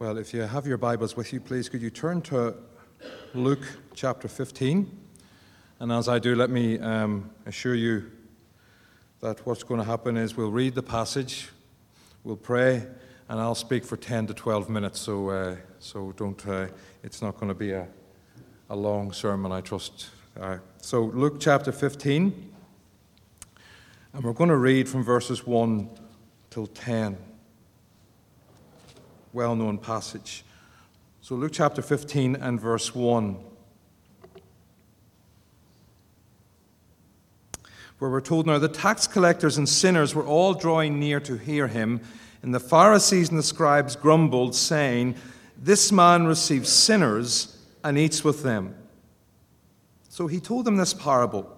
Well, if you have your Bibles with you, please could you turn to Luke chapter 15? And as I do, let me um, assure you that what's going to happen is we'll read the passage, we'll pray, and I'll speak for 10 to 12 minutes. So, uh, so don't, uh, it's not going to be a, a long sermon, I trust. Uh, so, Luke chapter 15, and we're going to read from verses 1 till 10 well known passage. So, Luke chapter 15 and verse 1. Where we're told now the tax collectors and sinners were all drawing near to hear him, and the Pharisees and the scribes grumbled, saying, This man receives sinners and eats with them. So he told them this parable.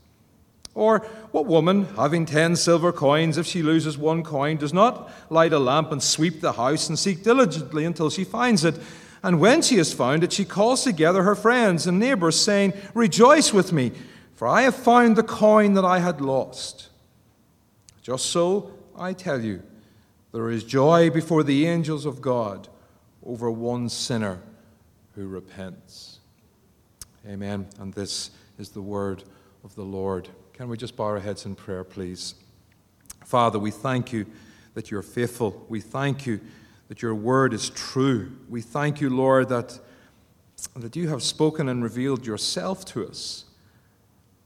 Or what woman, having ten silver coins, if she loses one coin, does not light a lamp and sweep the house and seek diligently until she finds it? And when she has found it, she calls together her friends and neighbors, saying, Rejoice with me, for I have found the coin that I had lost. Just so, I tell you, there is joy before the angels of God over one sinner who repents. Amen. And this is the word of the Lord. Can we just bow our heads in prayer, please? Father, we thank you that you're faithful. We thank you that your word is true. We thank you, Lord, that, that you have spoken and revealed yourself to us.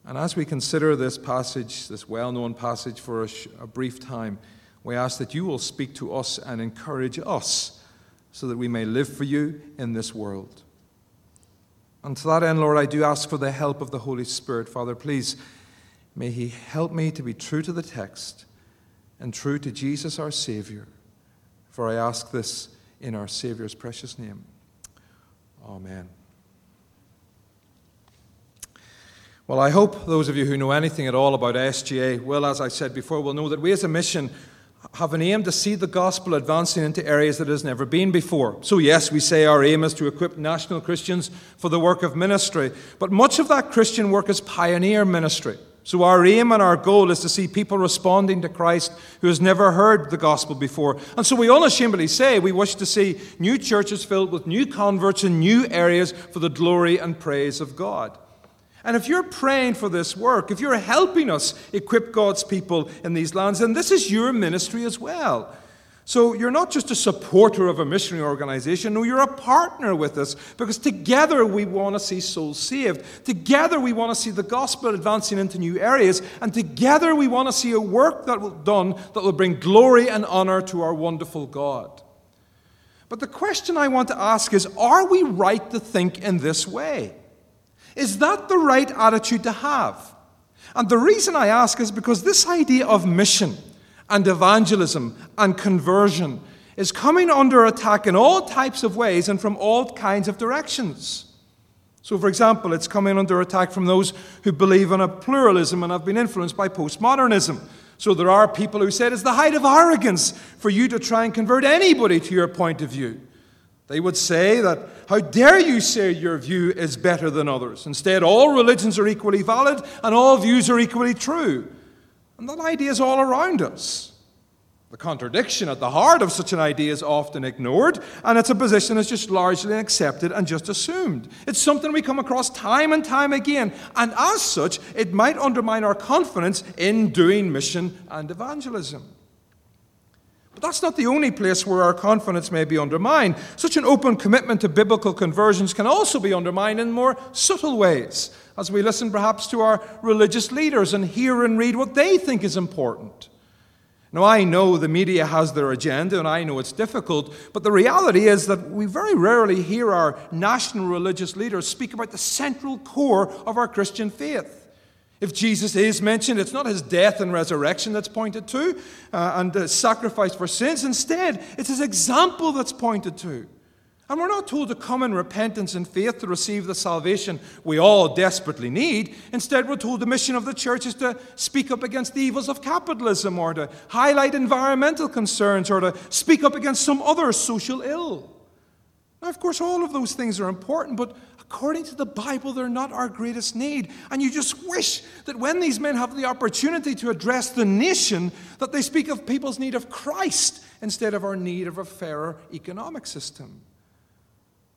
And as we consider this passage, this well known passage, for a, sh- a brief time, we ask that you will speak to us and encourage us so that we may live for you in this world. And to that end, Lord, I do ask for the help of the Holy Spirit. Father, please May He help me to be true to the text and true to Jesus our Savior. For I ask this in our Savior's precious name. Amen. Well, I hope those of you who know anything at all about SGA will, as I said before, will know that we as a mission have an aim to see the gospel advancing into areas that it has never been before. So, yes, we say our aim is to equip national Christians for the work of ministry, but much of that Christian work is pioneer ministry. So, our aim and our goal is to see people responding to Christ who has never heard the gospel before. And so, we unashamedly say we wish to see new churches filled with new converts in new areas for the glory and praise of God. And if you're praying for this work, if you're helping us equip God's people in these lands, then this is your ministry as well. So you're not just a supporter of a missionary organization, no, you're a partner with us because together we want to see souls saved. Together we want to see the gospel advancing into new areas, and together we want to see a work that will done that will bring glory and honor to our wonderful God. But the question I want to ask is are we right to think in this way? Is that the right attitude to have? And the reason I ask is because this idea of mission, and evangelism and conversion is coming under attack in all types of ways and from all kinds of directions. So, for example, it's coming under attack from those who believe in a pluralism and have been influenced by postmodernism. So, there are people who say it's the height of arrogance for you to try and convert anybody to your point of view. They would say that, how dare you say your view is better than others? Instead, all religions are equally valid and all views are equally true. And that idea is all around us. The contradiction at the heart of such an idea is often ignored, and it's a position that's just largely accepted and just assumed. It's something we come across time and time again, and as such, it might undermine our confidence in doing mission and evangelism. But that's not the only place where our confidence may be undermined. Such an open commitment to biblical conversions can also be undermined in more subtle ways, as we listen perhaps to our religious leaders and hear and read what they think is important. Now, I know the media has their agenda and I know it's difficult, but the reality is that we very rarely hear our national religious leaders speak about the central core of our Christian faith. If Jesus is mentioned, it's not his death and resurrection that's pointed to uh, and the sacrifice for sins. Instead, it's his example that's pointed to. And we're not told to come in repentance and faith to receive the salvation we all desperately need. Instead, we're told the mission of the church is to speak up against the evils of capitalism or to highlight environmental concerns or to speak up against some other social ill. Now, of course, all of those things are important, but according to the Bible, they're not our greatest need. And you just wish that when these men have the opportunity to address the nation, that they speak of people's need of Christ instead of our need of a fairer economic system.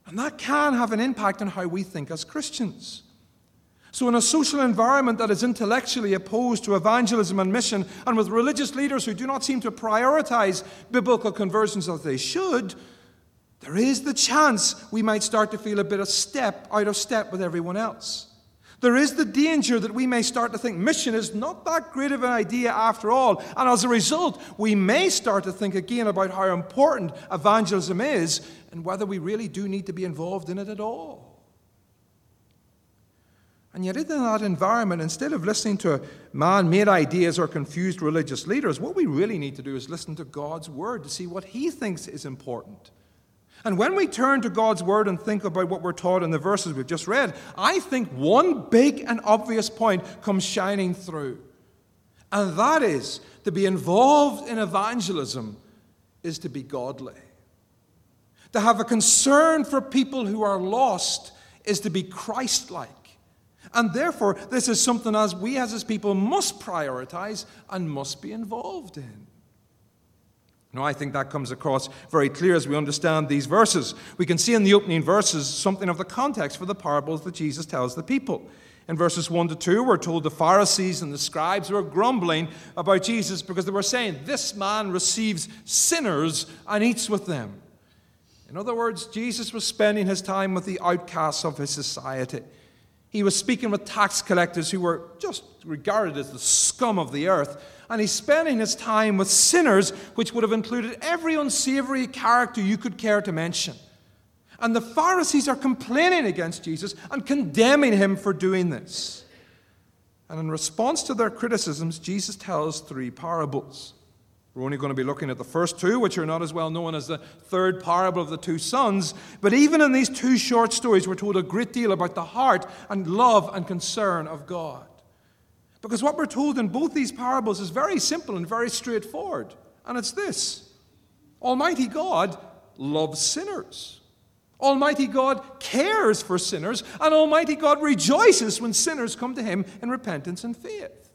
And that can have an impact on how we think as Christians. So, in a social environment that is intellectually opposed to evangelism and mission, and with religious leaders who do not seem to prioritize biblical conversions as they should, there is the chance we might start to feel a bit of step out of step with everyone else. There is the danger that we may start to think mission is not that great of an idea after all. And as a result, we may start to think again about how important evangelism is and whether we really do need to be involved in it at all. And yet, in that environment, instead of listening to man made ideas or confused religious leaders, what we really need to do is listen to God's word to see what He thinks is important. And when we turn to God's word and think about what we're taught in the verses we've just read, I think one big and obvious point comes shining through. And that is to be involved in evangelism is to be godly. To have a concern for people who are lost is to be Christ like. And therefore, this is something as we as his people must prioritize and must be involved in. Now, I think that comes across very clear as we understand these verses. We can see in the opening verses something of the context for the parables that Jesus tells the people. In verses 1 to 2, we're told the Pharisees and the scribes were grumbling about Jesus because they were saying, This man receives sinners and eats with them. In other words, Jesus was spending his time with the outcasts of his society. He was speaking with tax collectors who were just regarded as the scum of the earth. And he's spending his time with sinners, which would have included every unsavory character you could care to mention. And the Pharisees are complaining against Jesus and condemning him for doing this. And in response to their criticisms, Jesus tells three parables. We're only going to be looking at the first two, which are not as well known as the third parable of the two sons. But even in these two short stories, we're told a great deal about the heart and love and concern of God. Because what we're told in both these parables is very simple and very straightforward. And it's this Almighty God loves sinners. Almighty God cares for sinners, and Almighty God rejoices when sinners come to Him in repentance and faith.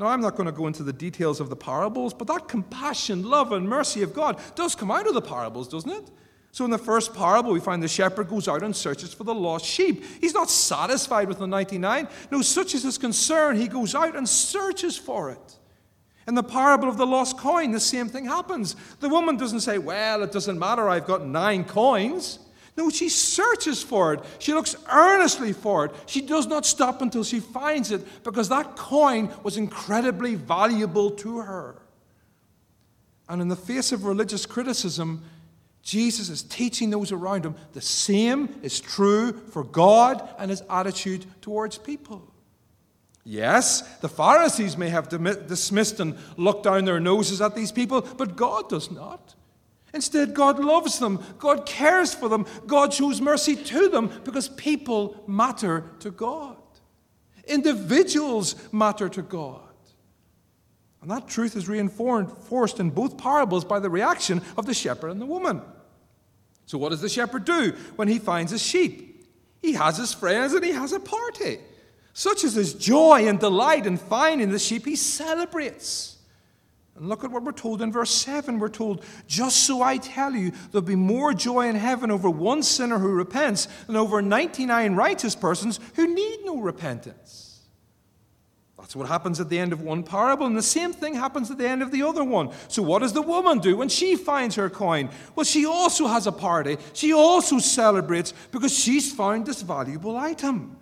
Now, I'm not going to go into the details of the parables, but that compassion, love, and mercy of God does come out of the parables, doesn't it? So, in the first parable, we find the shepherd goes out and searches for the lost sheep. He's not satisfied with the 99. No, such is his concern. He goes out and searches for it. In the parable of the lost coin, the same thing happens. The woman doesn't say, Well, it doesn't matter, I've got nine coins. No, she searches for it. She looks earnestly for it. She does not stop until she finds it because that coin was incredibly valuable to her. And in the face of religious criticism, Jesus is teaching those around him the same is true for God and his attitude towards people. Yes, the Pharisees may have dismissed and looked down their noses at these people, but God does not. Instead, God loves them, God cares for them, God shows mercy to them because people matter to God. Individuals matter to God. And that truth is reinforced in both parables by the reaction of the shepherd and the woman. So, what does the shepherd do when he finds his sheep? He has his friends and he has a party. Such is his joy and delight in finding the sheep, he celebrates. And look at what we're told in verse 7. We're told, Just so I tell you, there'll be more joy in heaven over one sinner who repents than over 99 righteous persons who need no repentance. That's what happens at the end of one parable, and the same thing happens at the end of the other one. So, what does the woman do when she finds her coin? Well, she also has a party. She also celebrates because she's found this valuable item.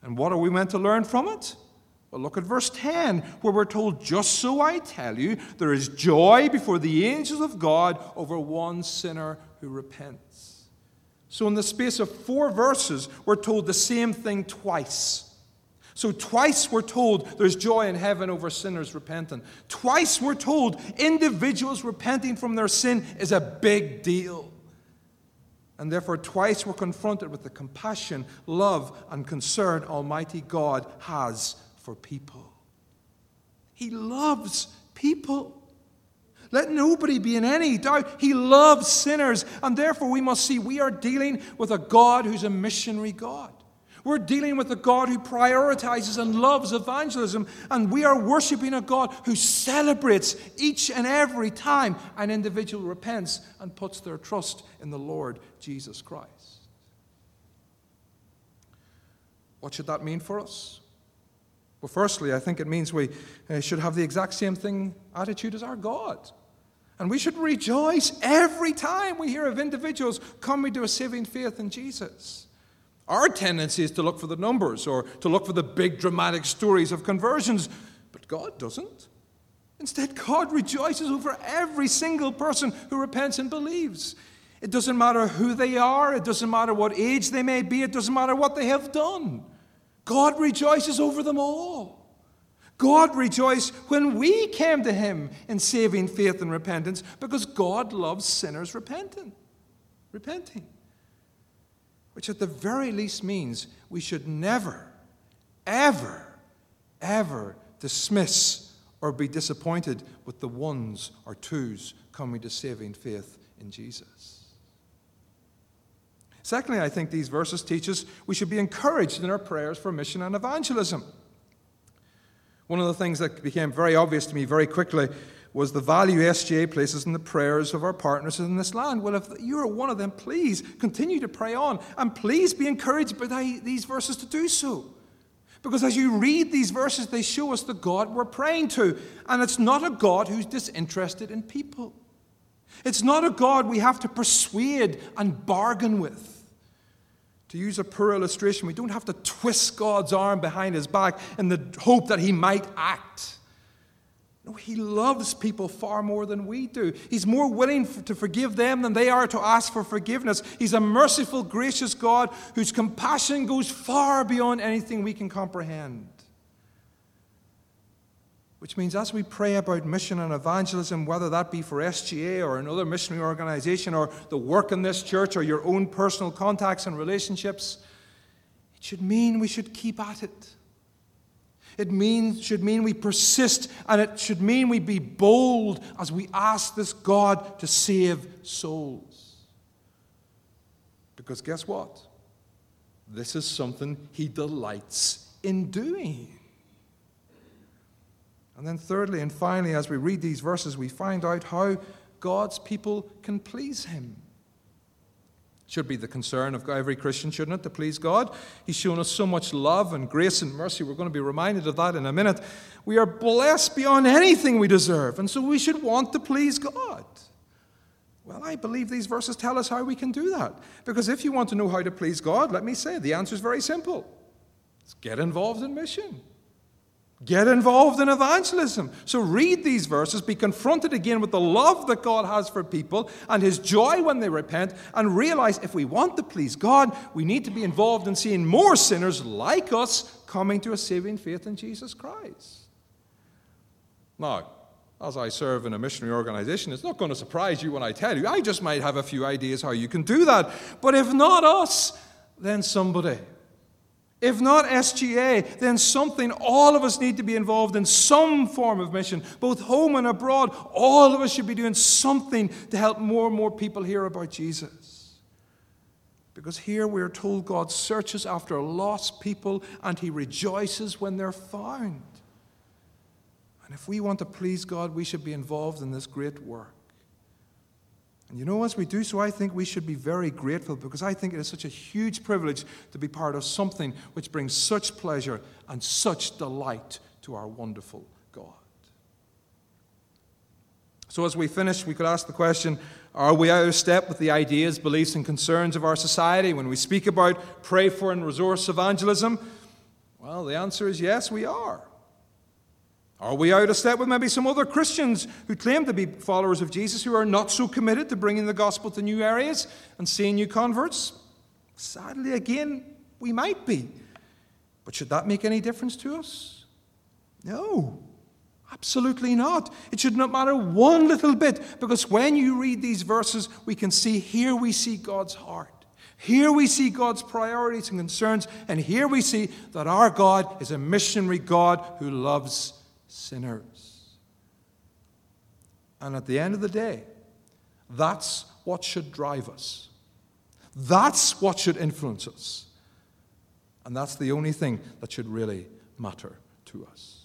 And what are we meant to learn from it? Well, look at verse 10, where we're told, Just so I tell you, there is joy before the angels of God over one sinner who repents. So, in the space of four verses, we're told the same thing twice. So, twice we're told there's joy in heaven over sinners repenting. Twice we're told individuals repenting from their sin is a big deal. And therefore, twice we're confronted with the compassion, love, and concern Almighty God has for people. He loves people. Let nobody be in any doubt. He loves sinners, and therefore we must see we are dealing with a God who's a missionary God. We're dealing with a God who prioritizes and loves evangelism, and we are worshiping a God who celebrates each and every time an individual repents and puts their trust in the Lord Jesus Christ. What should that mean for us? Well, firstly, I think it means we uh, should have the exact same thing attitude as our God. And we should rejoice every time we hear of individuals coming to a saving faith in Jesus. Our tendency is to look for the numbers or to look for the big dramatic stories of conversions, but God doesn't. Instead, God rejoices over every single person who repents and believes. It doesn't matter who they are, it doesn't matter what age they may be, it doesn't matter what they have done. God rejoices over them all. God rejoiced when we came to Him in saving faith and repentance because God loves sinners repenting. Repenting which at the very least means we should never, ever, ever dismiss or be disappointed with the ones or twos coming to saving faith in Jesus. Secondly, I think these verses teach us we should be encouraged in our prayers for mission and evangelism. One of the things that became very obvious to me very quickly was the value SGA places in the prayers of our partners in this land. Well, if you're one of them, please continue to pray on and please be encouraged by these verses to do so. Because as you read these verses, they show us the God we're praying to. And it's not a God who's disinterested in people, it's not a God we have to persuade and bargain with. To use a poor illustration, we don't have to twist God's arm behind his back in the hope that he might act. No, he loves people far more than we do. He's more willing to forgive them than they are to ask for forgiveness. He's a merciful, gracious God whose compassion goes far beyond anything we can comprehend. Which means, as we pray about mission and evangelism, whether that be for SGA or another missionary organization or the work in this church or your own personal contacts and relationships, it should mean we should keep at it. It means, should mean we persist, and it should mean we be bold as we ask this God to save souls. Because guess what? This is something He delights in doing. And then, thirdly and finally, as we read these verses, we find out how God's people can please Him. Should be the concern of every Christian, shouldn't it, to please God? He's shown us so much love and grace and mercy. We're going to be reminded of that in a minute. We are blessed beyond anything we deserve, and so we should want to please God. Well, I believe these verses tell us how we can do that. Because if you want to know how to please God, let me say the answer is very simple. It's get involved in mission. Get involved in evangelism. So read these verses, be confronted again with the love that God has for people and his joy when they repent, and realize if we want to please God, we need to be involved in seeing more sinners like us coming to a saving faith in Jesus Christ. Now, as I serve in a missionary organization, it's not going to surprise you when I tell you. I just might have a few ideas how you can do that. But if not us, then somebody. If not SGA, then something all of us need to be involved in some form of mission, both home and abroad. All of us should be doing something to help more and more people hear about Jesus. Because here we are told God searches after lost people and he rejoices when they're found. And if we want to please God, we should be involved in this great work. And you know, as we do so, I think we should be very grateful because I think it is such a huge privilege to be part of something which brings such pleasure and such delight to our wonderful God. So, as we finish, we could ask the question Are we out of step with the ideas, beliefs, and concerns of our society when we speak about pray for and resource evangelism? Well, the answer is yes, we are. Are we out of step with maybe some other Christians who claim to be followers of Jesus who are not so committed to bringing the gospel to new areas and seeing new converts? Sadly, again, we might be. But should that make any difference to us? No. Absolutely not. It should not matter one little bit because when you read these verses, we can see here we see God's heart. Here we see God's priorities and concerns, and here we see that our God is a missionary God who loves sinners. And at the end of the day, that's what should drive us. That's what should influence us. And that's the only thing that should really matter to us.